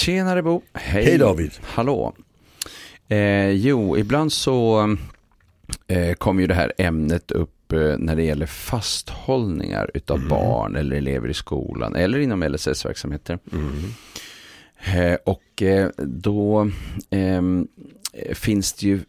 Tjenare Bo. Hej, Hej David. Hallå. Eh, jo, ibland så eh, kommer ju det här ämnet upp eh, när det gäller fasthållningar utav mm. barn eller elever i skolan eller inom LSS-verksamheter. Mm. Eh, och eh, då ehm, finns det ju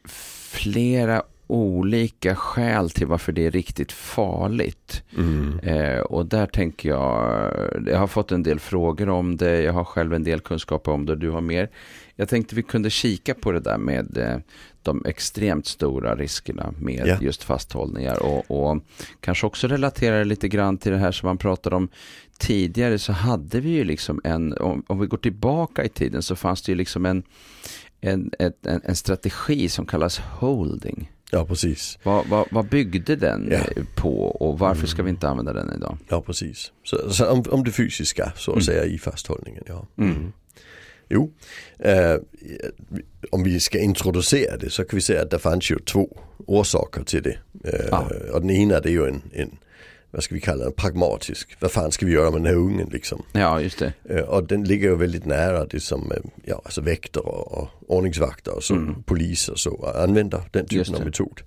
flera olika skäl till varför det är riktigt farligt. Mm. Eh, och där tänker jag, jag har fått en del frågor om det, jag har själv en del kunskaper om det, du har mer. Jag tänkte vi kunde kika på det där med eh, de extremt stora riskerna med yeah. just fasthållningar och, och, kanske också relatera lite grann till det här som man pratade om tidigare så hade vi ju liksom en, om, om vi går tillbaka i tiden så fanns det ju liksom en, en, en, en strategi som kallas holding. Ja, precis. Vad, vad, vad byggde den ja. på och varför ska vi inte använda den idag? Ja, precis. Så, så om, om det fysiska så att mm. säga i fasthållningen. Ja. Mm. mm. Jo, eh, om vi ska introducera det så kan vi säga att det fanns ju två orsaker till det. Eh, ah. Och den ena det är ju en, en vad ska vi kalla den, pragmatisk. Vad fan ska vi göra med den här ungen liksom? Ja, just det. Eh, och den ligger ju väldigt nära det som, eh, ja, alltså väktare och ordningsvakter och så, mm. poliser så använder den typen av metod.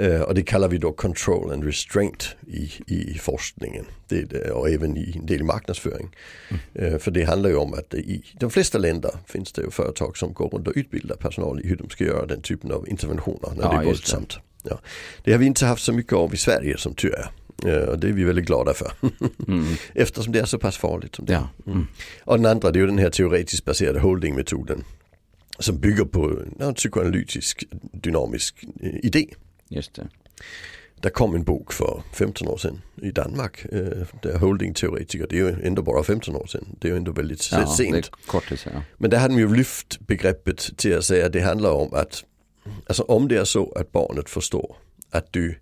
Uh, och det kallar vi då control and restraint i, i forskningen det, och även i en del i marknadsföring. Mm. För det handlar ju om att i de flesta länder finns det ju företag som går runt och utbildar personal i hur de ska göra den typen av interventioner när ja, det är våldsamt. Det. Ja. det har vi inte haft så mycket av i Sverige som tur är. Och det är vi väldigt glada för. Mm. Eftersom det är så pass farligt som det ja. Mm. mm. Och den andra det är ju den här teoretiskt baserade holdingmetoden. Som bygger på en psykoanalytisk dynamisk eh, idé. Just det. Det kom en bok för 15 år sedan i Danmark. Eh, där holdingteoretiker, det är ju ändå bara 15 år sedan. Det är ju ändå väldigt ja, sent. Kortis, ja. Men där hade de ju lyft begreppet till att säga att det handlar om att Alltså om det är så att barnet förstår att du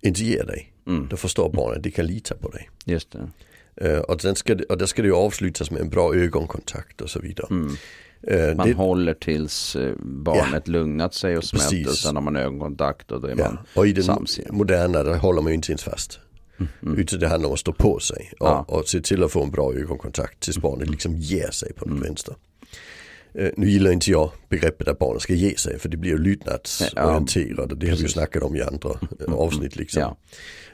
inte ger dig. Mm. Då förstår barnet att de kan lita på dig. Just det. Uh, och, sen ska, och där ska det ju avslutas med en bra ögonkontakt och så vidare. Mm. Uh, man det, håller tills uh, barnet ja, lugnat sig och smält och sen har man ögonkontakt och då är ja. man Och i den sams moderna där håller man ju inte ens fast. Mm, mm. Utan det handlar om att stå på sig och, ja. och se till att få en bra ögonkontakt tills barnet mm. liksom ger sig på den vänster. Uh, nu gillar inte jag begreppet att barnet ska ge sig för det blir ju lydnadsorienterat och det har vi ju snackat om i andra mm. avsnitt liksom. Ja.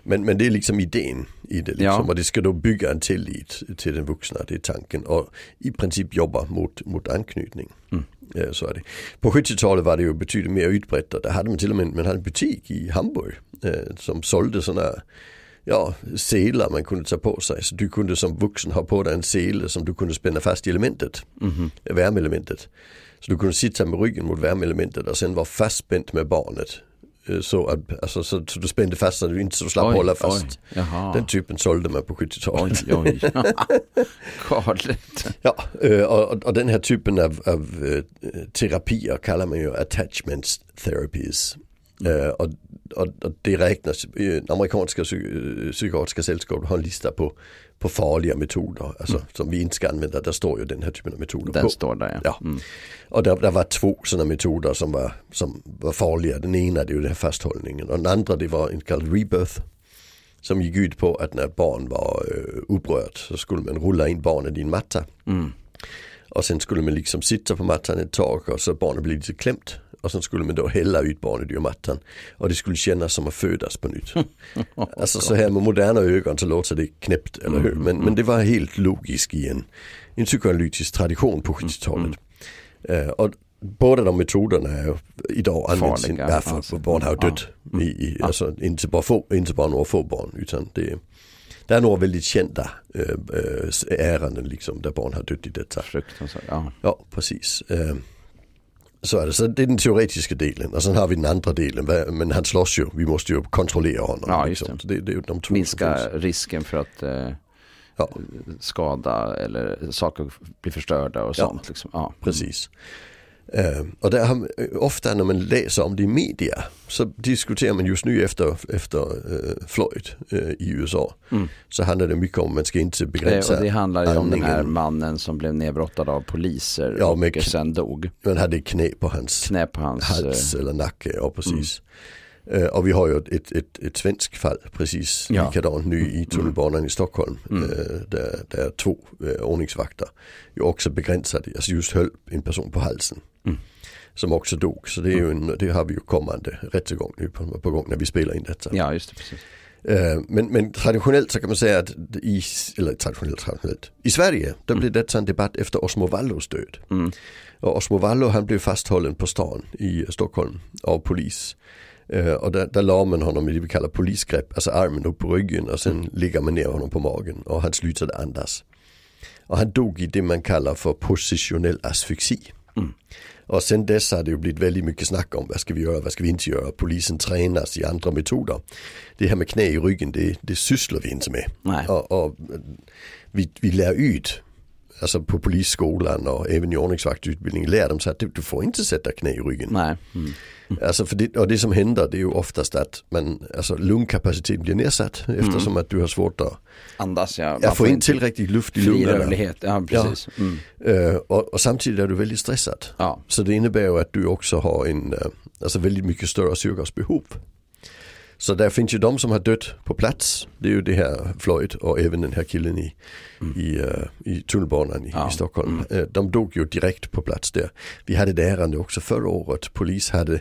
Men, men det är liksom idén i det liksom. Ja. Och det ska då bygga en tillit till den vuxna, det är tanken. Och i princip jobba mot, mot anknytning. Mm. Ja, så är det. På 70-talet var det ju betydligt mer utbrett. Där hade man till och med man hade en butik i Hamburg eh, som sålde sådana ja, selar man kunde ta på sig. Så du kunde som vuxen ha på dig en sele som du kunde spänna fast i elementet, mm. värmeelementet. Så du kunde sitta med ryggen mot värmeelementet och sen vara fastspänd med barnet. Eh, så, att, alltså, så, så du spände fast så du inte så slapp oj, hålla fast. Den typen sålde man på 70-talet. Oj, oj. ja, eh, och, och, den här typen av, av eh, terapier kallar man ju attachment therapies. Mm. Och, och, och, det räknas, amerikanska psykiatriska sällskap har en lista på på farliga metoder, alltså mm. som vi inte ska använda. Där står ju den här typen av metoder den på. står där ja. ja. Mm. Och där, där, var två sådana metoder som var, som var farliga. Den ena det är ju den här fasthållningen och den andra det var en kallad rebirth. Som gick ut på att när barn var uh, upprört så skulle man rulla in barnet i en matta. Mm. Och sen skulle man liksom sitta på mattan ett tag och så barnet blev lite klämt. Och sen skulle man då hälla ut barnet ur mattan. Och det skulle kännas som att födas på nytt. alltså så här med moderna ögon så låter det knäppt, eller hur? Men, men det var helt logiskt i en, en psykoanalytisk tradition på 70-talet. Mm. Uh, och båda de metoderna är idag används ja, för, alltså. barn har dött. Ja. I, i, alltså, inte, bara få, inte bara några få barn utan det, det är några väldigt kända äh, ärenden liksom där barn har dött i detta. Ja. ja, precis. Äh, så är det, så det är den teoretiska delen och sen har vi den andra delen. Men han slåss ju, vi måste ju kontrollera honom. Ja, just det. det, det de Minska risken för att eh, ja. skada eller saker blir förstörda och sånt. Ja, liksom. ja. precis. Uh, och där har, ofta när man läser om det i media så diskuterar man just nu efter, efter uh, Floyd uh, i USA. Mm. Så handlar det mycket om att man ska inte begränsa Det, det handlar ju om den här mannen som blev nedbrottad av poliser ja, och sen dog. Man hade knä på hans, knä på hans hals eller nacke, ja precis. Uh, och vi har ju ett, ett, ett svenskt fall precis ja. likadant nu i tunnelbanan i Stockholm. Mm. Uh, där, där två uh, ordningsvakter ju också begränsade, alltså just höll en person på halsen. Mm. Som också dog. Så det, är en, det har vi ju kommande rättegång nu på, på gång när vi spelar in detta. Ja, just det, precis. Men, men, traditionellt så kan man säga att i, eller traditionellt, traditionellt. I Sverige då mm. blev detta en debatt efter Osmo Vallos död. Mm. Och Osmo Vallo han blev fasthållen på stan i Stockholm av polis. Uh, och där, där la man honom i det vi kallar polisgrepp, alltså armen upp på ryggen och sen mm. ligger man ner honom på magen och han slutade andas. Och han dog i det man kallar för positionell asfyxi. Mm. Och sen dess har det ju blivit väldigt mycket snack om vad ska vi göra, vad ska vi inte göra. Polisen tränas i andra metoder. Det här med knä i ryggen, det, det sysslar vi inte med. Och, och, vi, vi lär ut alltså på polisskolan och även i ordningsvaktutbildningen lär de sig att du, du får inte sätta knä i ryggen. Nej. Mm. Alltså för det, och det som händer det är ju oftast att man, alltså lungkapaciteten blir nedsatt mm. eftersom att du har svårt att andas. Ja, man få in tillräckligt luft i lungorna. Ja, precis. Ja. Mm. Uh, och, och, samtidigt är du väldigt stressad. Ja. Så det innebär ju att du också har en, uh, alltså väldigt mycket större syrgasbehov. Så där finns ju de som har dött på plats. Det är ju det här Floyd och även den här killen i, mm. i, uh, i tunnelbanan i, ja. i Stockholm. Mm. Uh, de dog ju direkt på plats där. Vi hade det ärende också förra året. Polis hade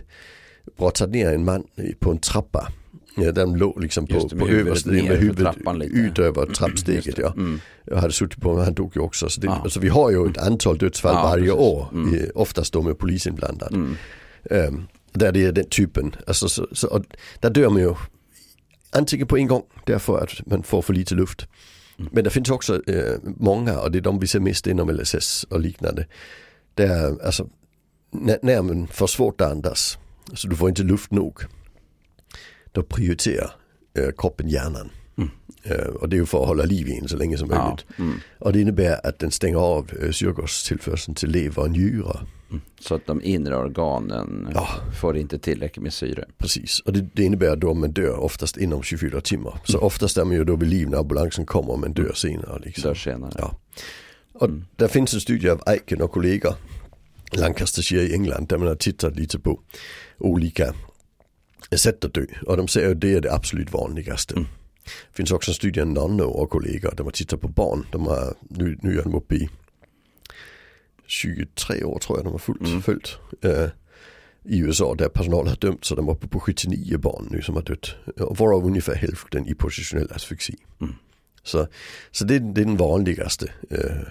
brottat ner en man på en trappa. Ja, den låg liksom på, det, på översta med huvudet ut över trappsteget. Ja. Mm. Jag hade suttit på honom, han dog ju också. Så det, ah. alltså, vi har ju ett antal dödsfall ah, varje precis. år, mm. oftast då med polis inblandad. Mm. Um, där det är den typen. Alltså, så, så, där dör man ju antingen på en gång därför att man får för lite luft. Mm. Men det finns också eh, många och det är de vi ser mest inom LSS och liknande. Där, alltså, när, när man får svårt att andas, så du får inte luft nog. Då prioriterar eh, kroppen hjärnan. Mm. Uh, och det är ju för att hålla liv i en så länge som möjligt. Ja. Mm. Och det innebär att den stänger av uh, syrgastillförseln till lever och njurar. Så att de inre organen ja. får inte tillräckligt med syre. Precis, och det, det innebär att man dör oftast inom 24 timmar. Så mm. oftast är man ju då vid liv när ambulansen kommer men dör senare. Liksom. Dör senare. Ja. Och mm. där finns en studie av Aiken och kollegor, Lancastershire i England, där man har tittat lite på olika sätt att dö. Och de säger att det är det absolut vanligaste. Mm. Det finns också en studie av Nonno och kollegor, där man tittar på barn. De har, nu, nu är de uppe i 23 år tror jag de har fullt, mm. följt. Uh, I USA där personal har dömt så de uppe på 79 barn nu som har dött. Varav ungefär hälften i positionell asfyxi. Mm. Så, så det, det, är den vanligaste uh,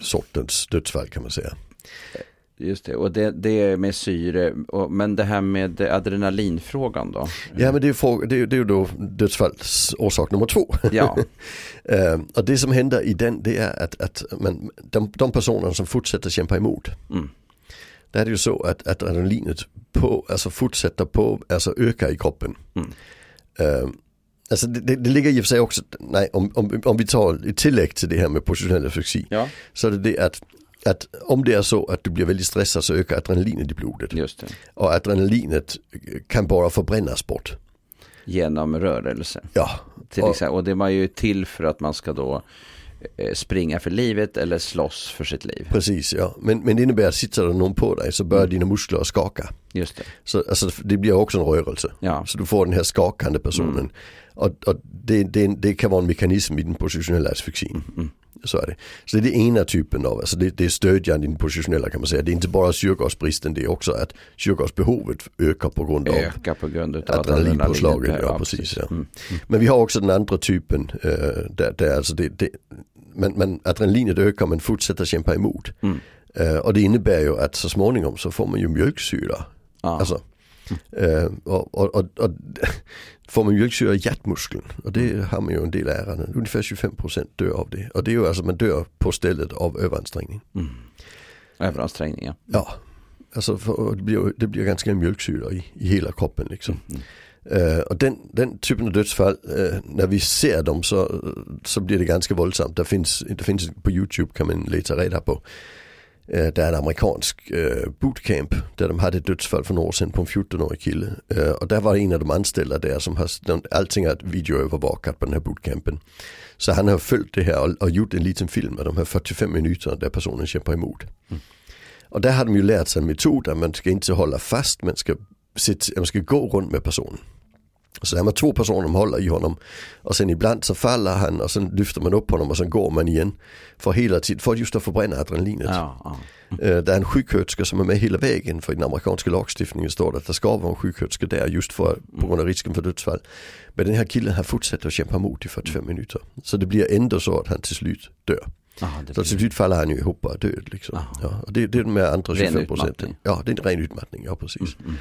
sortens dödsfall kan man säga. Just det, och det, det är med syre, och, men det här med adrenalinfrågan då? Ja men det är, det är, det är då dödsfallsorsak nummer två. Ja. uh, och det som händer i den det är att, att man, de, de personer som fortsätter kämpa emot. Mm. Där är det ju så att adrenalinet på, alltså fortsätter på, alltså ökar i kroppen. Mm. Uh, Alltså det, det, det, ligger i och för sig också, nej om, om, om vi tar ett tillägg till det här med positionell afyxi. Ja. Så är det det att att om det är så att du blir väldigt stressad så ökar adrenalinet i blodet. Just det. Och adrenalinet kan bara förbrännas bort. Genom rörelse. Ja. Till och, exempel. och det är man ju till för att man ska då eh, springa för livet eller slåss för sitt liv. Precis ja, men, men det innebär att sitter det någon på dig så börjar mm. dina muskler skaka. Just det. Så alltså, det blir också en rörelse. Ja. Så du får den här skakande personen. Mm. Och, och det, det, det, kan vara en mekanism i den positionella asfyxin. Mm. Så är det. Så det är det ena typen av, alltså det, det är stödjande den positionella kan man säga. Det är inte bara syrgasbristen, det är också att syrgasbehovet ökar på grund av ökar på grund av adrenalinpåslaget. Ja, precis, ja. Mm. Mm. Men vi har också den andra typen, uh, där, där alltså det, det, men, men adrenalinet ökar men fortsätter kämpa emot. Mm. Uh, och det innebär ju att så småningom så får man ju mjölksyra. Ah. Alltså, Uh, och, och, och, och, får man mjölksyra i hjärtmuskeln och det har man ju en del ärenden. Ungefär 25% dör av det. Och det är ju alltså man dör på stället av överansträngning. Mm. Överansträngning ja. Ja, alltså för, det, blir, det blir ganska mjölksyra i, i hela kroppen liksom. Mm. Uh, och den, den typen av dödsfall, uh, när vi ser dem så, så blir det ganska våldsamt. Det finns, det finns på YouTube kan man leta reda på Eh, det är en amerikansk eh, bootcamp där de hade ett dödsfall för några år sedan på en 14-årig kille. Och där var en av de anställda där som har, allting är videoövervakat på den här bootcampen. Så han har följt det här och, och gjort en liten film av de här 45 minuterna där personen kämpar emot. Mm. Och där har de ju lärt sig en metod att man ska inte hålla fast, man ska man ska gå runt med personen. Så är man två personer som håller i honom och sen ibland så faller han och sen lyfter man upp honom och sen går man igen. För hela tiden, för just att förbränna adrenalinet. Ja, ja. Mm. Det är en sjuksköterska som är med hela vägen för i den amerikanska lagstiftningen står det att det ska vara en sjuksköterska där just för, på grund av risken för dödsfall. Men den här killen har fortsatt att kämpa emot i 45 minuter. Så det blir ändå så att han till slut dör. Aha, så till slut faller han ju ihop och är död liksom. Ja, och det, det är de här andra 25 procenten. Ja, det är en ren utmattning, ja precis. Mm, mm.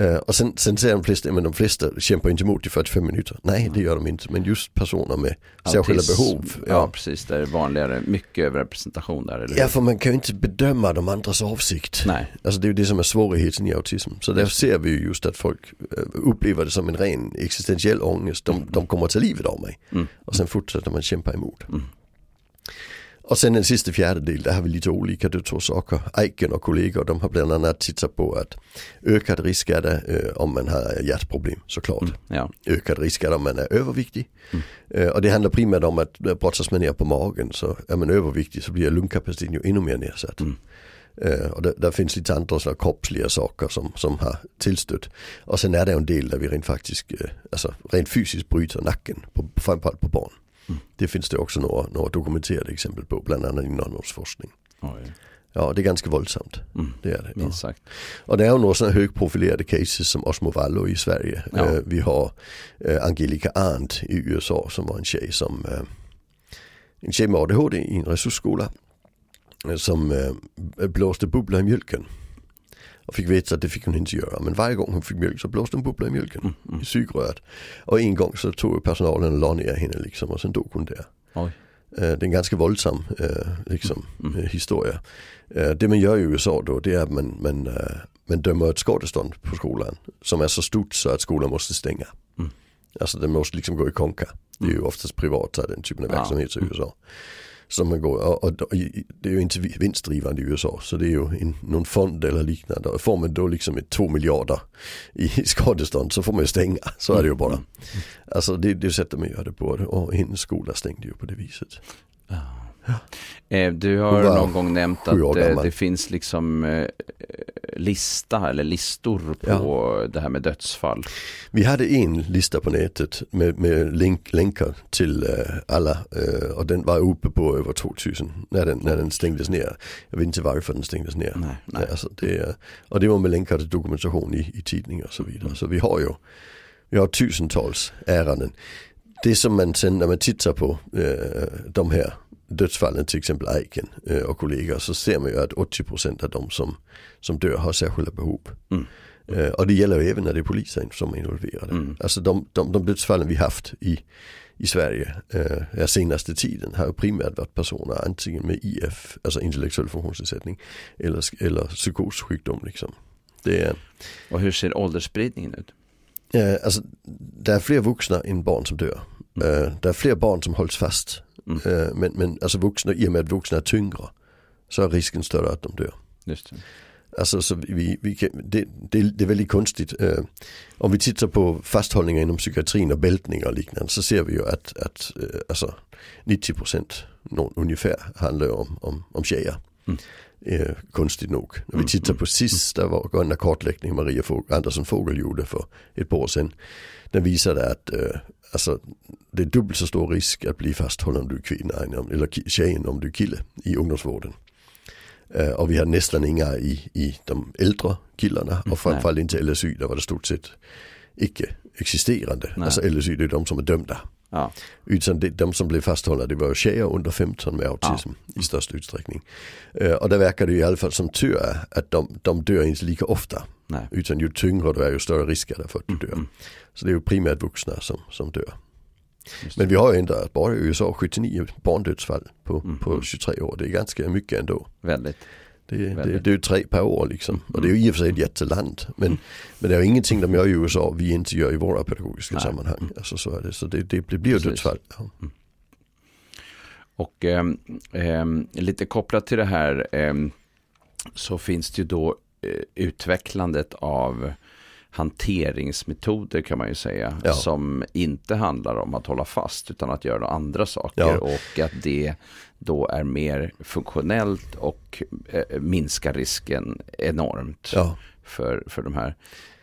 Uh, och sen, sen säger de flesta, men de flesta kämpar inte emot i 45 minuter. Nej det gör de inte, men just personer med särskilda behov. Ja. ja precis, det är vanligare, mycket överrepresentation där. Eller ja för man kan ju inte bedöma de andras avsikt. Nej. Alltså det är ju det som är svårigheten i autism. Så där ser vi ju just att folk eh, upplever det som en ren existentiell ångest. De, de kommer till livet av mig. Mm. Och sen fortsätter man kämpa emot. Mm. Och sen den sista fjärdedel, där har vi lite olika dödsorsaker. Aiken och kollegor, de har bland annat tittat på att ökad risk är det eh, om man har hjärtproblem såklart. Mm, ja. Ökad risk är det om man är överviktig. Mm. Eh, och det handlar primärt om att brottas man ner på magen så är man överviktig så blir lungkapaciteten ju ännu mer nedsatt. Mm. Uh, och det, där finns lite andra sådana kroppsliga saker som, som har tillstött. Och sen är det en del där vi rent faktiskt, uh, alltså rent fysiskt bryter nacken, på, framförallt på barn. Mm. Det finns det också några, några dokumenterade exempel på, bland annat inom ungdomsforskning. Oj. Ja, det är ganska våldsamt. Mm. Det är det. Ja. Sagt. Och det är ju några sådana högprofilerade cases som Osmo Vallo i Sverige. Ja. Uh, vi har uh, Angelica Arndt i USA som var en tjej som uh, en tjej med ADHD i en resursskola som blåste bubblor i mjölken. Och fick veta att det fick hon inte göra. Men varje gång hon fick mjölk så blåste en bubbla i mjölken. Mm, mm. I sugröret. Och en gång så tog personalen och la ner henne liksom och sen dog hon där. Oj. Eh, det är en ganska våldsam liksom, mm. mm. Eh, historia. Det man gör i USA då det är att man, man, man dömer ett skadestånd på skolan. Som är så stort så att skolan måste stänga. Mm. Alltså den måste liksom gå i konka. Det är ju mm. oftast privat den typen av verksamhet ja. i USA som man går, och, och, det är ju inte vinstdrivande i USA så det är ju en, någon fond eller liknande. Och får man då liksom ett två miljarder i skadestånd så får man ju stänga, så är det ju bara. Mm. Alltså det, det sättet man gör det på och hennes skola stängde ju på det viset. Eh, du har någon gång nämnt att eh, det finns liksom eh, lista eller listor på ja. det här med dödsfall. Vi hade en lista på nätet med, med link, länkar till alla och den var uppe på över 2000 när den, när den stängdes ner. Jag vet inte varför den stängdes ner. Nej, nej. Alltså det, och det var med länkar till dokumentation i, i tidningar och så vidare. Mm. Så vi har ju vi har tusentals ärenden. Det som man sen när man tittar på eh, de här dödsfallen, till exempel Aiken eh, och kollegor, så ser man ju att 80% av de som, som dör har särskilda behov. Mm. Och det gäller ju även när det är polisen som är involverade. Mm. Alltså de, de, de dödsfallen vi haft i, i Sverige uh, senaste tiden har ju primärt varit personer antingen med IF, alltså intellektuell funktionsnedsättning, eller, eller psykossjukdom liksom. Det är, och hur ser åldersspridningen ut? Uh, alltså, det är fler vuxna än barn som dör. Mm. det är fler barn som hålls fast Mm. Eh, men, men alltså vuxna, i och med att vuxna är tyngre så är risken större att de dör. Just det. Alltså så vi, vi kan, det, det, det, är väldigt konstigt. Uh, om vi tittar på fasthållningar inom psykiatrin och bältningar och liknande så ser vi ju att, att uh, alltså 90% ungefär handlar om, om, om tjejer. Mm. Uh, konstigt nog. När vi mm, tittar mm, på SIS, där var en kartläggning Maria Andersson Fogel gjorde för ett par år sedan. Den visade att alltså, det är dubbelt så stor risk att bli fasthållen om du är kvinna eller tjejen om du är kille i ungdomsvården. Uh, och vi har nästan inga i, i de äldre killarna och framförallt inte LSY där var det stort sett icke existerande. Nej. Alltså LSY det är de som är dömda. Ja. Utan det, de som blev fasthållna det var tjejer under 15 med autism ja. i största utsträckning. Uh, och där verkar det i alla fall som tur är att de, de dör inte lika ofta. Nej. Utan ju tyngre du är ju större risk är det för att du dör. Mm. Så det är ju primärt vuxna som, som dör. Men vi har ju ändå bara i USA 79 barndödsfall på, mm. på 23 år. Det är ganska mycket ändå. Väldigt. Det, det, det är ju tre per år liksom. Och det är ju i och för sig ett jätteland. Men, men det är ju ingenting de gör i USA vi inte gör i våra pedagogiska Nej. sammanhang. Alltså så är det. Så det, det, blir ju dödsfall. Ja. Mm. Och eh, lite kopplat till det här eh, så finns det ju då eh, utvecklandet av hanteringsmetoder kan man ju säga. Ja. Som inte handlar om att hålla fast utan att göra andra saker. Ja. Och att det då är mer funktionellt och eh, minskar risken enormt ja. för, för de här.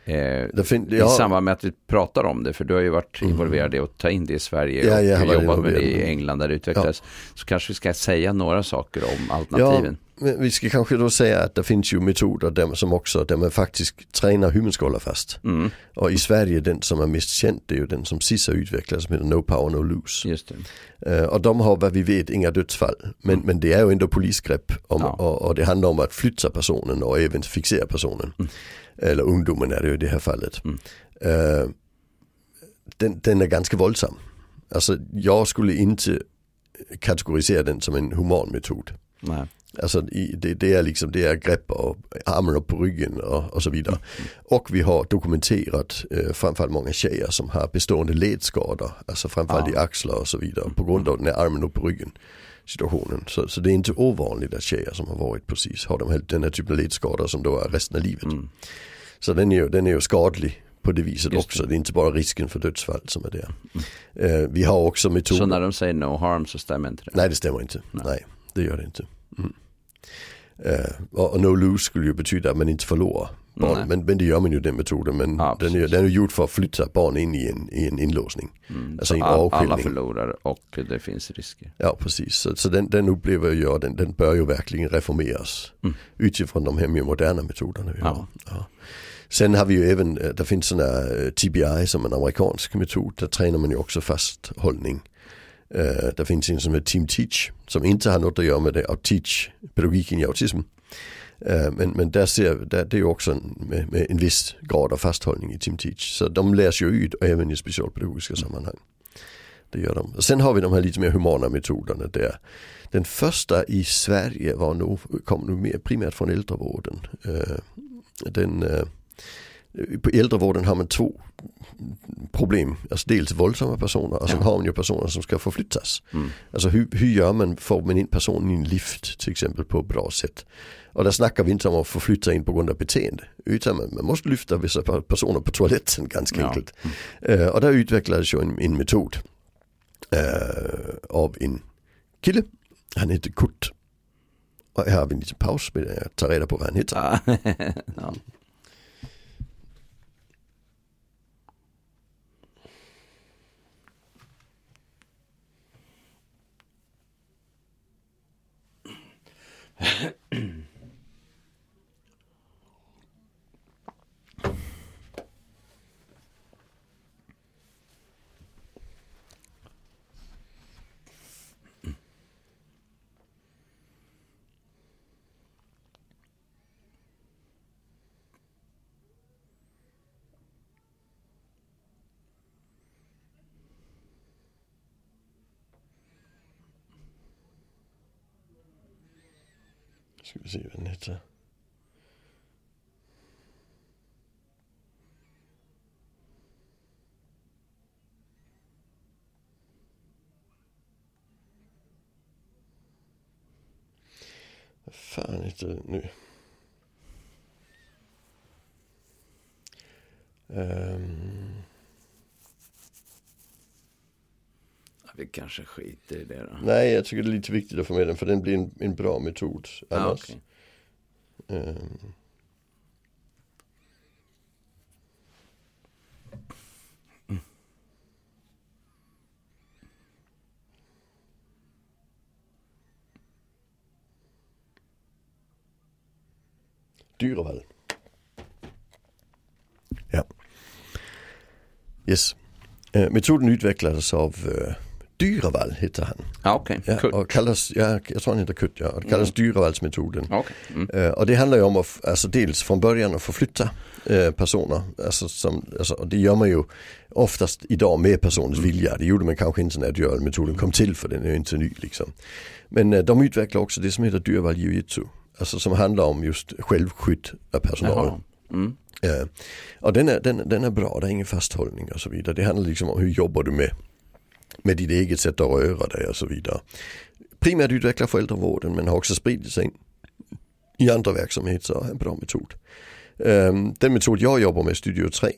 Eh, fin- ja. I samband med att vi pratar om det, för du har ju varit mm. involverad i att ta in det i Sverige ja, och jobbat med det i England där det utvecklades. Ja. Så kanske vi ska säga några saker om alternativen. Vi ska kanske då säga att det finns ju metoder där, som också, där man faktiskt tränar huvudskollar fast. Mm. Och i Sverige den som är mest känd det är ju den som SIS har utvecklat som heter No Power No Lose. Just. Uh, och de har vad vi vet inga dödsfall. Men, mm. men det är ju ändå polisgrepp om, ja. och, och, det handlar om att flytta personen och även fixera personen. Mm. Eller ungdomen är det ju i det här fallet. Uh, den, den är ganska våldsam. Alltså jag skulle inte kategorisera den som en human metod. Nej. Alltså det, det, är liksom, det är grepp och armen upp på ryggen och, och så vidare. Mm. Och vi har dokumenterat eh, framförallt många tjejer som har bestående ledskador, alltså framförallt ja. i axlar och så vidare på grund av den här armen upp på ryggen situationen. Så, så det är inte ovanligt att tjejer som har varit precis har de här, den här typen av ledskador som då är resten av livet. Mm. Så den är, ju, den är ju skadlig på det viset Just också. Det. det. är inte bara risken för dödsfall som är där. Mm. Eh, vi har också metoder. Så när de säger no harm så stämmer inte det? Nej det stämmer inte. Nej, Nej det gör det inte. Mm. Uh, och, och no lose skulle ju betyda att man inte förlorar barn. Men, men det gör man ju den metoden. Men ja, den, är, den är gjord för att flytta barn in i en, i en inlåsning. Mm, alltså in all, alla förlorar och det finns risker. Ja precis. Så, så den, den upplever jag, den, den bör ju verkligen reformeras. Mm. Utifrån de här mer moderna metoderna har. Ja. Sen har vi ju även, eh, det finns sådana eh, TBI som en amerikansk metod. Där tränar man ju också fasthållning. Uh, der finns en som heter Team Teach, som inte har något att göra med det, och Teach, pedagogiken i autism. Uh, øh, men, men där ser där, det är ju också med, med, en viss grad av fasthållning i Team Teach. Så de lärs ju ut även i specialpedagogiska sammanhang. Det gör de. Och sen har vi de här lite mer humana metoderna där. Den första i Sverige var nog, kom nog mer primärt från äldrevården. Uh, øh, den på äldrevården har man två problem. Alltså dels våldsamma personer och sen ja. har man ju personer som ska förflyttas. Mm. Alltså hur, hur gör man, får man in personen i en lift till exempel på ett bra sätt. Och där snackar vi inte om att förflytta in på grund av beteende. Utan man, man måste lyfta vissa personer på toaletten ganska ja. enkelt. Mm. Uh, och där utvecklades ju en, en metod uh, av en kille. Han heter Kurt. Och här har vi en liten paus med att ta reda på vad han heter. ja. Ska vi se vad den heter. Vad fan heter det nu? Um... vi kanske skiter i det då. Nej, jag tycker det är lite viktigt att få med den för den blir en, en bra metod annars. Ah, okay. um. Dyrevall. Ja. Yes. Uh, metoden utvecklades av uh, Dyrevall heter han. Ah, okay. ja, och kallas, ja, jag tror han heter Kurt, ja. Och det kallas mm. Dyrevallsmetoden. Okay. Mm. Uh, och det handlar ju om att, alltså dels från början att förflytta uh, personer. Alltså, som, alltså, det gör man ju oftast idag med personens mm. vilja. Det gjorde man kanske inte när Dyrevall-metoden kom till för den är ju inte ny liksom. Men uh, de utvecklar också det som heter Dyrevall jiu-jitsu. Alltså som handlar om just självskydd av personal. Mm. Uh, och den är, den, den är bra, det är ingen fasthållning och så vidare. Det handlar liksom om hur jobbar du med med ditt eget sätt att röra dig och så vidare. Primärt utveckla föräldravården men har också spridit sig i andra verksamheter, så en bra metod. Den metod jag jobbar med, Studio 3,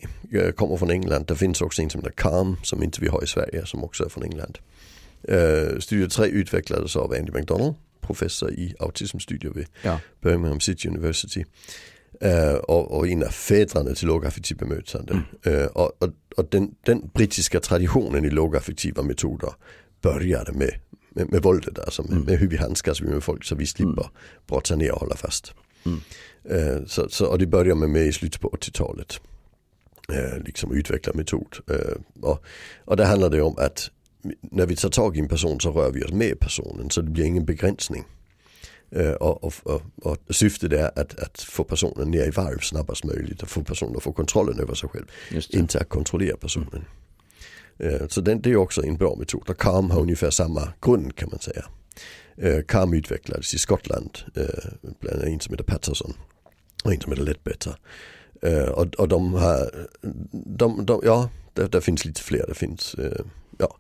kommer från England. Det finns också en som heter Calm som inte vi har i Sverige som också är från England. Uh, Studio 3 utvecklades av Andy McDonald, professor i autismstudier vid ja. Birmingham City University. Uh, och, och en av fäderna till lågaffektivt bemötande. Mm. Uh, och, och, och den, den, brittiska traditionen i lågaffektiva metoder började med, med, med våldet, alltså med, mm. med hur vi handskas med folk så vi slipper mm. brotta ner och hålla fast. Mm. Uh, så, så, och det börjar med, med i slutet på 80-talet. liksom utveckla metod. och, och där handlar det om att när vi tar tag i en person så rör vi oss med personen så det blir ingen begränsning. Och, och, och, och, syftet är att, att, få personen ner i varv snabbast möjligt och få personen att få kontrollen över sig själv. Inte att kontrollera personen. Mm. Uh, så den, det är också en bra metod och CARM har ungefär samma grund kan man säga. Uh, CARM utvecklades i Skottland, bland annat en som heter Patterson och en som heter Ledbetter. och, och de har, de, de, ja, där, där, finns lite fler, det finns ja,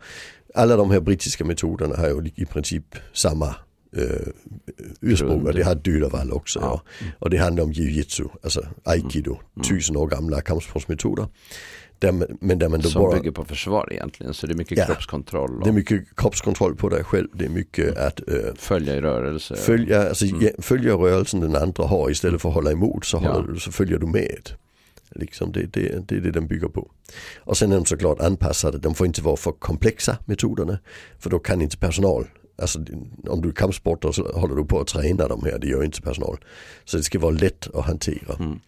alla de här brittiska metoderna har ju i princip samma eh, ursprung och det har Dödervall också. Ja. Ja. Och det handlar om jiu-jitsu, alltså aikido, mm. mm. tusen år gamla kampsportsmetoder. Där, men där man då Som bara, bygger på försvar egentligen, så det är mycket ja, kroppskontroll. Och... Det är mycket kroppskontroll på dig själv, det är mycket mm. att uh, följa i rörelse. Följa, alltså, mm. följa rörelsen den andra har istället för att hålla emot så, håller, så följer du med. Liksom det, det, det är det den bygger på. Och sen är de såklart anpassade, de får inte vara för komplexa metoderna. För då kan inte personal, alltså om du är kampsportare så håller du på att träna de här, det gör inte personal. Så det ska vara lätt att hantera. Mm.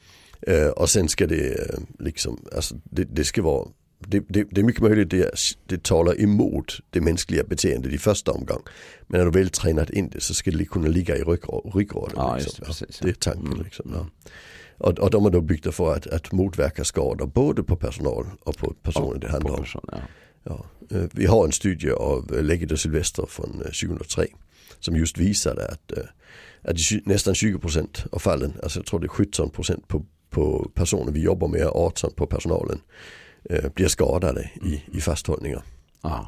Uh, och sen ska det uh, liksom, alltså det, det ska vara det, det, det, är mycket möjligt det, det talar emot det mänskliga beteendet i första omgång. Men när du väl tränat in det så ska det kunna ligga i ryggraden. Ja, liksom. det, ja, det, är tanken. Mm. Liksom, ja. Och, och de är då byggda för att, att motverka skador både på personal och på personer det handlar om. Person, ja. Eh, vi har en studie av Lägget och Sylvester från 2003 eh, som just visade att, att nästan 20% av fallen, alltså jag tror det är 17% på, på personer vi jobbar med, 18 på personalen, blir skadade i, i fasthållningar. Ah.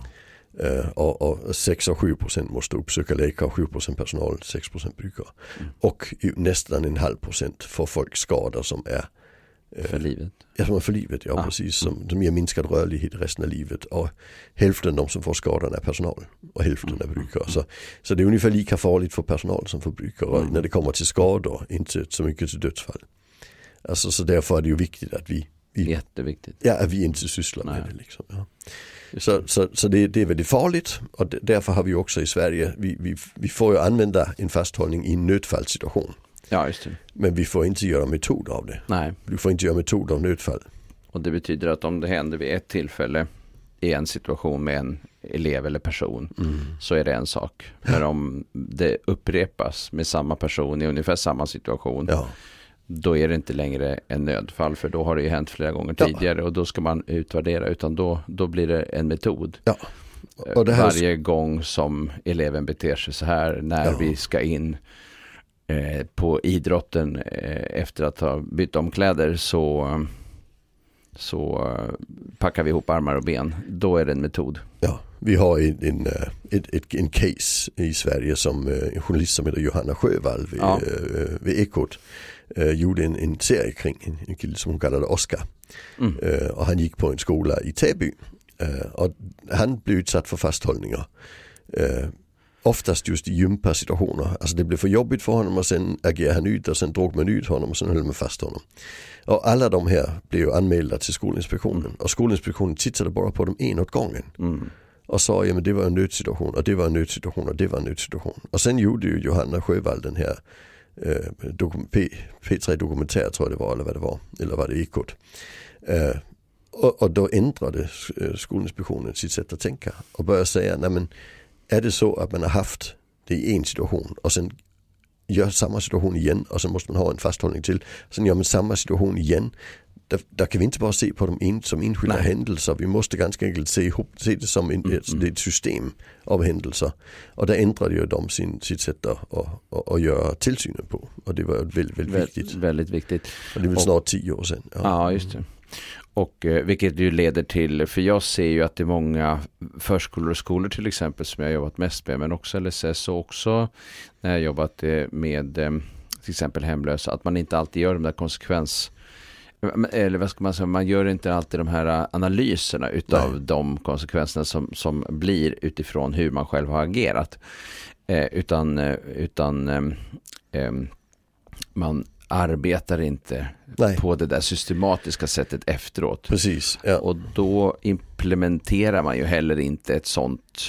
Uh, och, och 6 och 7 procent måste uppsöka läkare, 7 procent personal, 6 procent brukare. Mm. Och nästan en halv procent får folk skador som är för livet? Ja, för livet, ja ah. precis. Som, som ger minskad rörlighet resten av livet. Och hälften de som får skadorna är personal och hälften mm. är brukare. Så, så det är ungefär lika farligt för personal som för brukare mm. när det kommer till skador, inte så mycket till dödsfall. Alltså så därför är det ju viktigt att vi, vi Jätteviktigt. Ja, att vi inte sysslar Nej. med det liksom. Ja. Så, så, så det, det, är väldigt farligt och därför har vi också i Sverige, vi, vi, vi får ju använda en fasthållning i en nödfallssituation. Ja, just det. Men vi får inte göra metod av det. Nej. Du får inte göra metod av nödfall. Och det betyder att om det händer vid ett tillfälle i en situation med en elev eller person mm. så är det en sak. Men om det upprepas med samma person i ungefär samma situation ja då är det inte längre en nödfall för då har det ju hänt flera gånger tidigare ja. och då ska man utvärdera utan då, då blir det en metod. Ja. Varje gång som eleven beter sig så här när vi ska in eh, på idrotten eh, efter att ha bytt om kläder så, så eh, packar vi ihop armar och ben. Då är det en metod. Ja, vi har en, en, ett, en case i Sverige som en journalist som heter Johanna Sjövall vid, ja. vid Ekot gjorde en, en serie kring en, en kille som hon kallade Oscar. Mm. Och han gick på en skola i Täby. Och han blev utsatt för fasthållningar. Oftast just i gympa situationer. Alltså det blev för jobbigt för honom och sen agerade han ut och sen drog man ut honom och sen höll man fast honom. Och alla de här blev ju anmälda till Skolinspektionen mm. och Skolinspektionen tittade bara på dem en åt gången. Mm. Och sa, ja men det var en nödsituation och det var en nödsituation och det var en nödsituation. Och sen gjorde ju Johanna Sjövall den här eh, P, P3 Dokumentär tror jag det var eller vad det var. Eller var det Ekot. Eh, och, och, då ändrade eh, Skolinspektionen sitt sätt att tänka och började säga, nej men är det så att man har haft det i en situation och sen gör samma situation igen och sen måste man ha en fasthållning till. Sen gör man samma situation igen där, där, kan vi inte bara se på dem in, som enskilda Nej. händelser. Vi måste ganska enkelt se, se det som en, mm, ett, ett, system av händelser. Och där ändrade ju de sin, sitt sätt att, att, att göra tillsynen på. Och det var väldigt, väldigt viktigt. Väldigt viktigt. Och det är väl snart tio år sedan. Ja, ja just det. Och eh, vilket ju leder till, för jag ser ju att det är många förskolor och skolor till exempel som jag jobbat mest med, men också LSS och också när jag jobbat eh, med eh, till exempel hemlösa, att man inte alltid gör de där konsekvens eller vad ska man säga, man gör inte alltid de här analyserna utav Nej. de konsekvenserna som, som blir utifrån hur man själv har agerat. Eh, utan utan eh, eh man arbetar inte Nej. på det där systematiska sättet efteråt. Precis, ja. Och då implementerar man ju heller inte ett sånt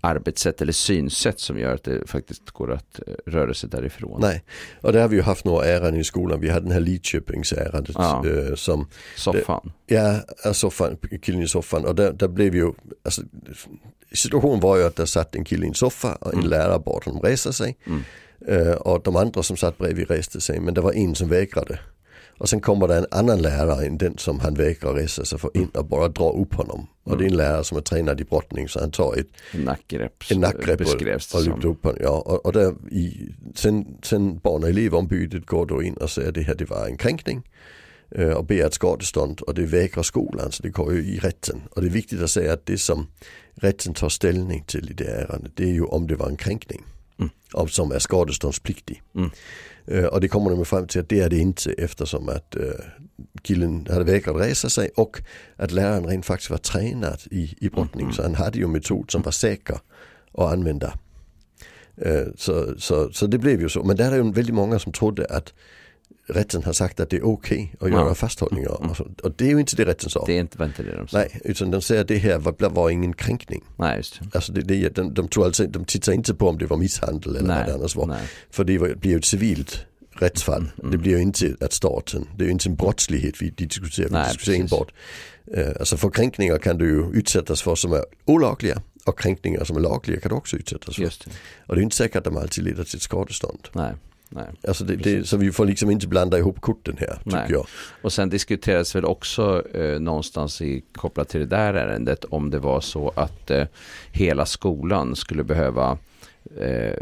arbetssätt eller synsätt som gör att det faktiskt går att eh, röra sig därifrån. Nej, och där har vi ju haft några ärenden i skolan. Vi hade den här Lidköpingsärendet Ja. eh, som Soffan. Ja, ja, soffan, killen i soffan och där, där blev ju, alltså, situationen var ju att där satt en kille i en soffa och en Mm. lärare bad honom resa sig. Mm. Och de andra som satt bredvid reste sig men det var en som vägrade. Och sen kommer det en annan lärare än den som han vägrar resa sig för in och bara dra upp honom. Och det är en lärare som är tränad i brottning så han tar ett nackgrepp. en nackgrepp beskrevs och, det och lyfter upp honom. Ja, och, och där i, sen, sen barn och elevombudet går då in och säger det här det var en kränkning och ber ett skadestånd och det vägrar skolan så det går ju i rätten. Och det är viktigt att säga att det som rätten tar ställning till i det ärendet det är ju om det var en kränkning. Mm. Och som är skadeståndspliktig. Mm. Eh, och det kommer de fram till att det är det inte eftersom att eh, killen hade vägrat resa sig och att läraren rent faktiskt var tränad i, i brottning Mm. så han hade ju en metod som var säker att använda. Eh, Så, så, så det blev ju så. Men där är ju väldigt många som trodde att rätten har sagt att det är okej att göra Ja. fasthållningar. Och, så, och det är ju inte det rätten sa. Det är inte, det de sa. Nej, utan de säger att det här var, var ingen kränkning. Nej, just det. Alltså det, det, de, de, tror alltså, de tittar inte på om det var misshandel eller vad det annars var. nej. För det blir ju ett civilt rättsfall. Mm, Det blir ju inte att staten, det är ju inte en brottslighet vi diskuterar. Vi Nej, diskuterar precis. enbart. Eh, alltså för kränkningar kan du ju utsättas för som är olagliga och kränkningar som är lagliga kan du också utsättas för. Just det. Och det är inte säkert att de alltid leder till ett skadestånd. Nej, nej. Alltså det, det, så vi får liksom inte blanda ihop korten här tycker jag. Och sen diskuterades väl också eh, någonstans i, kopplat till det där ärendet om det var så att eh, hela skolan skulle behöva eh,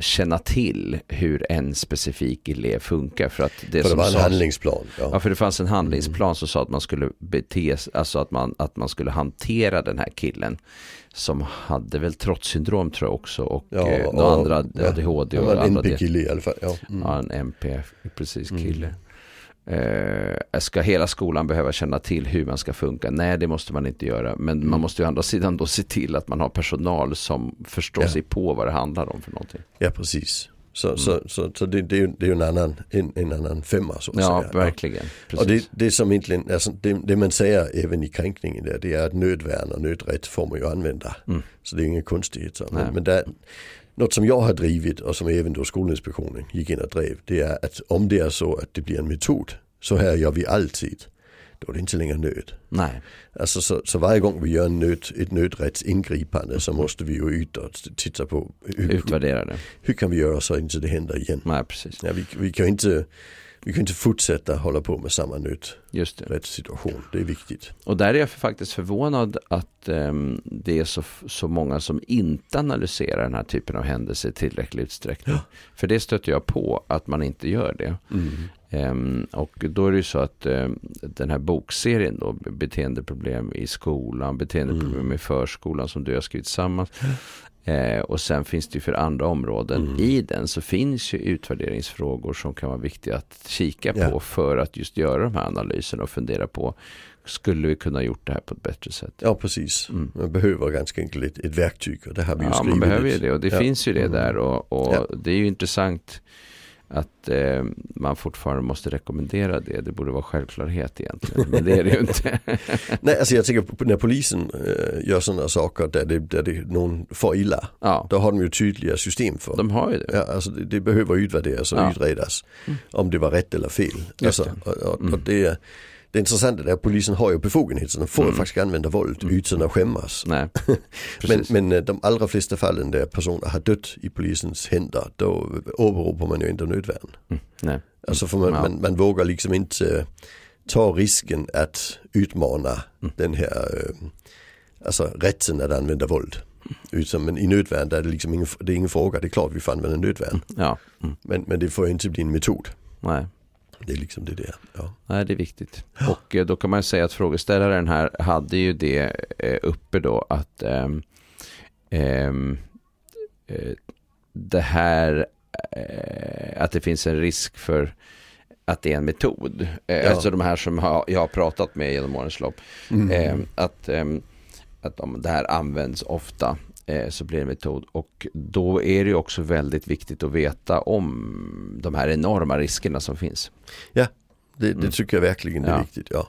känna till hur en specifik elev funkar. För att det, För det som var en sades- handlingsplan. Ja. Ja, för det fanns en handlingsplan som sa att man skulle bete alltså att man, att man skulle hantera den här killen som hade väl trotssyndrom tror jag också och Ja, eh, några andra ja. ADHD Det och var en andra NP-kille i alla fall. Ja. Mm. Ja, en MP, precis, Mm. Eh, ska hela skolan behöva känna till hur man ska funka? Nej, det måste man inte göra. Men Mm. man måste ju å andra sidan då se till att man har personal som förstår Ja. sig på vad det handlar om för någonting. ja precis. Så, så, så, så det, det, är ju, det är en annan, en, en annan femma så att Ja, säga. verkligen. Och det, Precis. det som egentligen, alltså det, det man säger även i kränkningen där, det är att nödvärn och nödrätt får man ju använda. Mm. Så det är ingen konstighet. Så. Nej. Men, men där, något som jag har drivit och som även då Skolinspektionen gick in och drev, det är att om det är så att det blir en metod, så här gör vi alltid, då är det inte längre nöd. Nej, Alltså så, så varje gång vi gör en nöd, ett nödrättsingripande så måste vi ju och titta på hur, utvärdera det. hur kan vi göra så att inte det händer igen. Nej, precis. Ja, vi, vi kan inte vi kan inte fortsätta hålla på med samma Just det. nödrättssituation. Det är viktigt. Och där är jag faktiskt förvånad att ehm, det är så, så många som inte analyserar den här typen av händelser i tillräcklig utsträckning. För det stöter jag på att man inte gör det. Ehm, och då är det ju så att ehm, den här bokserien då, beteendeproblem i skolan, beteendeproblem Mm. i förskolan som du har skrivit tillsammans. Eh, och sen finns det ju för andra områden. Mm. I den så finns ju utvärderingsfrågor som kan vara viktiga att kika Ja. på för att just göra de här analyserna och fundera på skulle vi kunna gjort det här på ett bättre sätt? Ja precis. Mm. Man behöver ganska enkelt ett, ett verktyg och det har vi ju Ja, skrivit. man behöver ju det och det Ja. finns ju det Mm. där och, och Ja. det är ju intressant att eh, man fortfarande måste rekommendera det. Det borde vara självklarhet egentligen, men det är det ju inte. Nej, alltså jag tänker när polisen äh, gör sådana saker där det, där det någon får illa. ja, Då har de ju tydliga system för. de har ju det. Ja, alltså det, det behöver utvärderas och Ja. utredas. Om det var rätt eller fel. Alltså, det. och, och, Mm. och det, det intressanta är att polisen har ju befogenhet så de får Mm. faktiskt använda våld Mm. utan att skämmas. Nej, Men, men eh, de allra flesta fallen där personer har dött i polisens händer då åberopar man ju inte nödvärn. Mm, nej. Alltså för man, Ja. man, man vågar liksom inte eh, ta risken att utmana Mm. den här eh, alltså rätten att använda våld. Utan, men i nödvärn där är det liksom ingen, det är ingen fråga, det är klart vi får använda nödvärn. Ja, mm, Men, men det får inte bli en metod. nej. Det är liksom det där. Ja. Nej, det är viktigt. Och eh, då kan man säga att frågeställaren här hade ju det eh, uppe då att ehm, ehm, eh, det här att det finns en risk för att det är en metod. Ja. Alltså de här som jag har pratat med genom årens lopp. Mm. Eh, att, ehm, att om det här används ofta så blir det en metod. Och då är det också väldigt viktigt att veta om de här enorma riskerna som finns. Ja, det, det mm. tycker jag verkligen är ja. viktigt. Ja.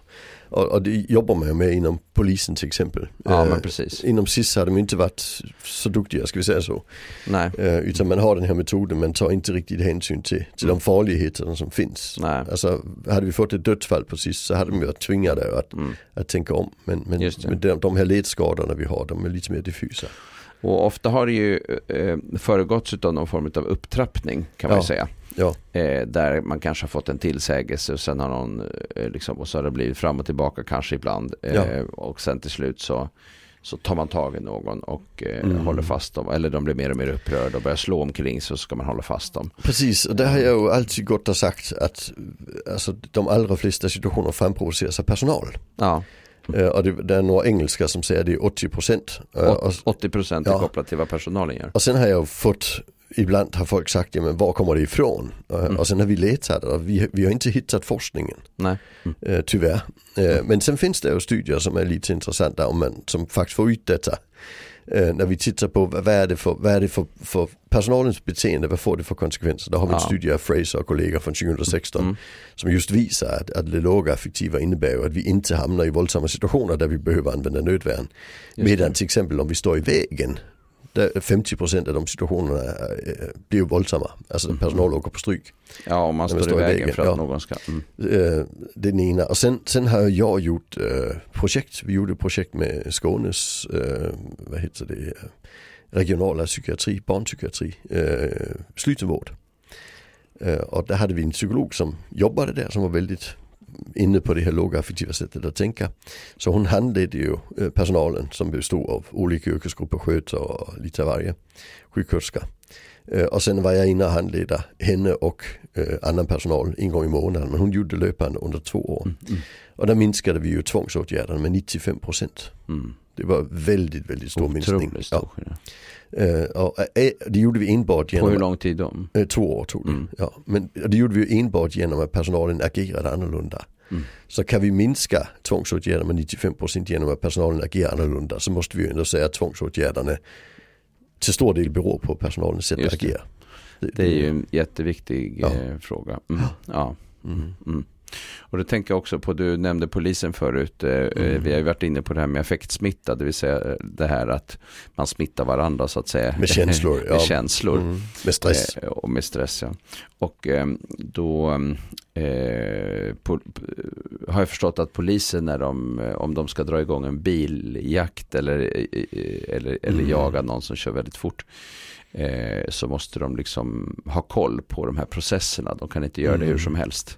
Och, och, det jobbar man med inom polisen till exempel. Ja, men precis. Inom SIS har de inte varit så duktiga, ska vi säga så. Nej. utan man har den här metoden, men tar inte riktigt hänsyn till, till mm. de farligheter som finns. Nej. Alltså, hade vi fått ett dödsfall på SIS så hade de varit tvingade att, mm. att tänka om. Men, men, men de, de här ledskadorna vi har, de är lite mer diffusa. Och ofta har det ju eh, föregåtts av någon form av upptrappning kan man ja. säga. Ja. Eh, där man kanske har fått en tillsägelse och sen har någon, eh, liksom, och så har det blivit fram och tillbaka kanske ibland. Eh, ja. Och sen till slut så, så tar man tag i någon och eh, mm. håller fast dem. Eller de blir mer och mer upprörda och börjar slå omkring så ska man hålla fast dem. Precis, och det har jag ju alltid gått och sagt att alltså, de allra flesta situationer framprovoceras av personal. Ja. Uh, och det, det, är några engelska som säger det är 80 procent. Uh, 80 procent är ja. kopplat till vad personalen gör. Och sen har jag fått ibland har folk sagt, ja men var kommer det ifrån? Mm. Och sen har vi letat och vi, vi har inte hittat forskningen. Nej. Mm. Tyvärr. Uh, men sen finns det ju studier som är lite intressanta om man, som faktiskt får ut detta. Uh, när vi tittar på vad är det, för, vad är det för, för personalens beteende, vad får det för konsekvenser? Där har vi ja. en studie av Fraser och kollegor från 2016 mm. som just visar att, att det låga affektiva innebär att vi inte hamnar i våldsamma situationer där vi behöver använda nödvärn. Medan till exempel om vi står i vägen 50% av de situationerna eh, blir våldsamma. Alltså mm. personal åker på stryk. Ja, om man står, står i vägen, för att ja. någon ska... Mm. Eh, det är den ena. Och sen, sen har jag gjort äh, projekt. Vi gjorde projekt med Skånes, äh, vad heter det, regionala psykiatri, barnpsykiatri, äh, slutenvård. och där hade vi en psykolog som jobbade där som var väldigt inne på det här låga affektiva sättet att tänka. Så hon handledde ju eh, personalen som bestod av olika yrkesgrupper, skötare och lite varje, sjuksköterska. Eh, och sen var jag inne och handledde henne och eh, annan personal en gång i månaden. Men hon gjorde löpande under två år. Mm, mm. Och där minskade vi ju tvångsåtgärderna med 95 procent. Mm. Det var väldigt, väldigt stor minskning. Stor, ja. Uh, och, uh, det gjorde vi enbart genom... På hur lång tid då? Två år tog det. Mm. Ja. Men det gjorde vi enbart genom att personalen agerade annorlunda. Mm. Så kan vi minska tvångsåtgärder med 95% genom att personalen agerar annorlunda så måste vi ju ändå säga att tvångsåtgärderna till stor del beror på personalens sätt att agera. Det, det, är ju en jätteviktig ja. fråga. Mm. Ja. Och då tänker jag också på, du nämnde polisen förut. Eh, eh, mm. Vi har ju varit inne på det här med affektsmitta, det vill säga eh, det här att man smittar varandra så att säga. Med känslor. med ja. känslor. Mm. Med stress. Och med stress, ja. Och då eh, på, har jag förstått att polisen när de, om de ska dra igång en biljakt eller, eller, eller mm. jaga någon som kör väldigt fort eh, så måste de liksom ha koll på de här processerna. De kan inte göra mm. det hur mm. som helst.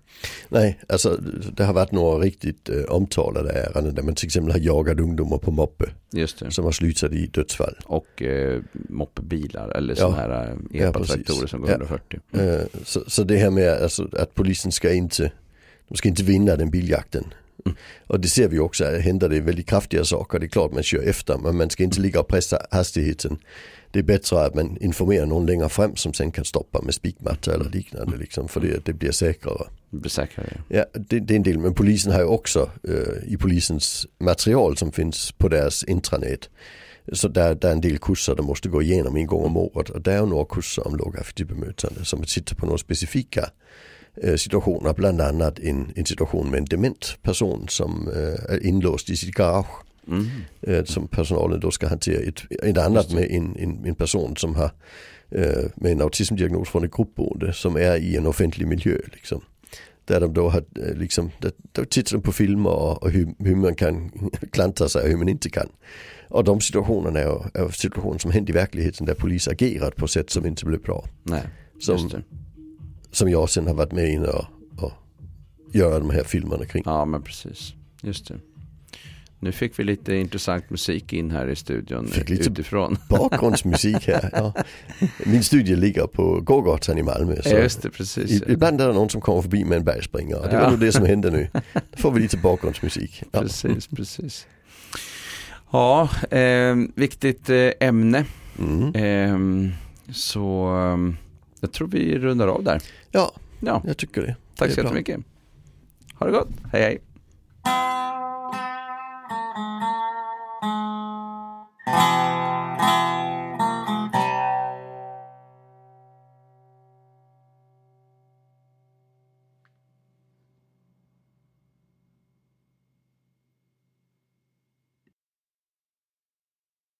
Nej, alltså det har varit några riktigt eh, omtalade ärenden där man till exempel har jagat ungdomar på moppe. Just det. Som har slutat i dödsfall. Och eh, moppebilar eller sådana här eh, epatraktorer ja, som går ja. under 40. Mm. Eh, så, så, det här med alltså, att polisen ska inte, de ska inte vinna den biljakten. Mm. Och det ser vi också, händer det väldigt kraftiga saker, det är klart man kör efter men man ska inte ligga och pressa hastigheten det är bättre att man informerar någon längre fram som sen kan stoppa med spikmatta eller liknande liksom, för det, det blir säkrare. Det blir säkrare. Ja, det, det, är en del, men polisen har ju också uh, i polisens material som finns på deras intranät så där, där är en del kurser de måste gå igenom en gång om året och där är några kurser om lågaffektivt bemötande som sitter på några specifika uh, situationer, bland annat en, en situation med en dement person som uh, är inlåst i sitt garage Mm. Eh, som personalen då ska hantera. Ett, ett annat med en, en, en, person som har eh, med en autismdiagnos från ett gruppboende som är i en offentlig miljö. Liksom. Där de då har, eh, liksom, där, där tittar de på filmer och, och hur, hur, man kan klanta sig och hur man inte kan. Och de situationerna är, är situationer som händer i verkligheten där polis agerat på sätt som inte blev bra. Nej, som, som jag sen har varit med inne och, och göra de här filmerna kring. Ja men precis, just det. Nu fick vi lite intressant musik in här i studion fick lite utifrån. bakgrundsmusik här. Ja. Min studie ligger på gågatan i Malmö. Så Just det, precis. Ibland är det någon som kommer förbi med en bergspringare. Det var ja. nog det som hände nu. Då får vi lite bakgrundsmusik. Ja. Precis, precis. Ja, eh, viktigt ämne. Mm. Eh, så ehm, jag tror vi rundar av där. Ja, ja. jag tycker det. Tack det så jättemycket. Ha det gott. Hej hej.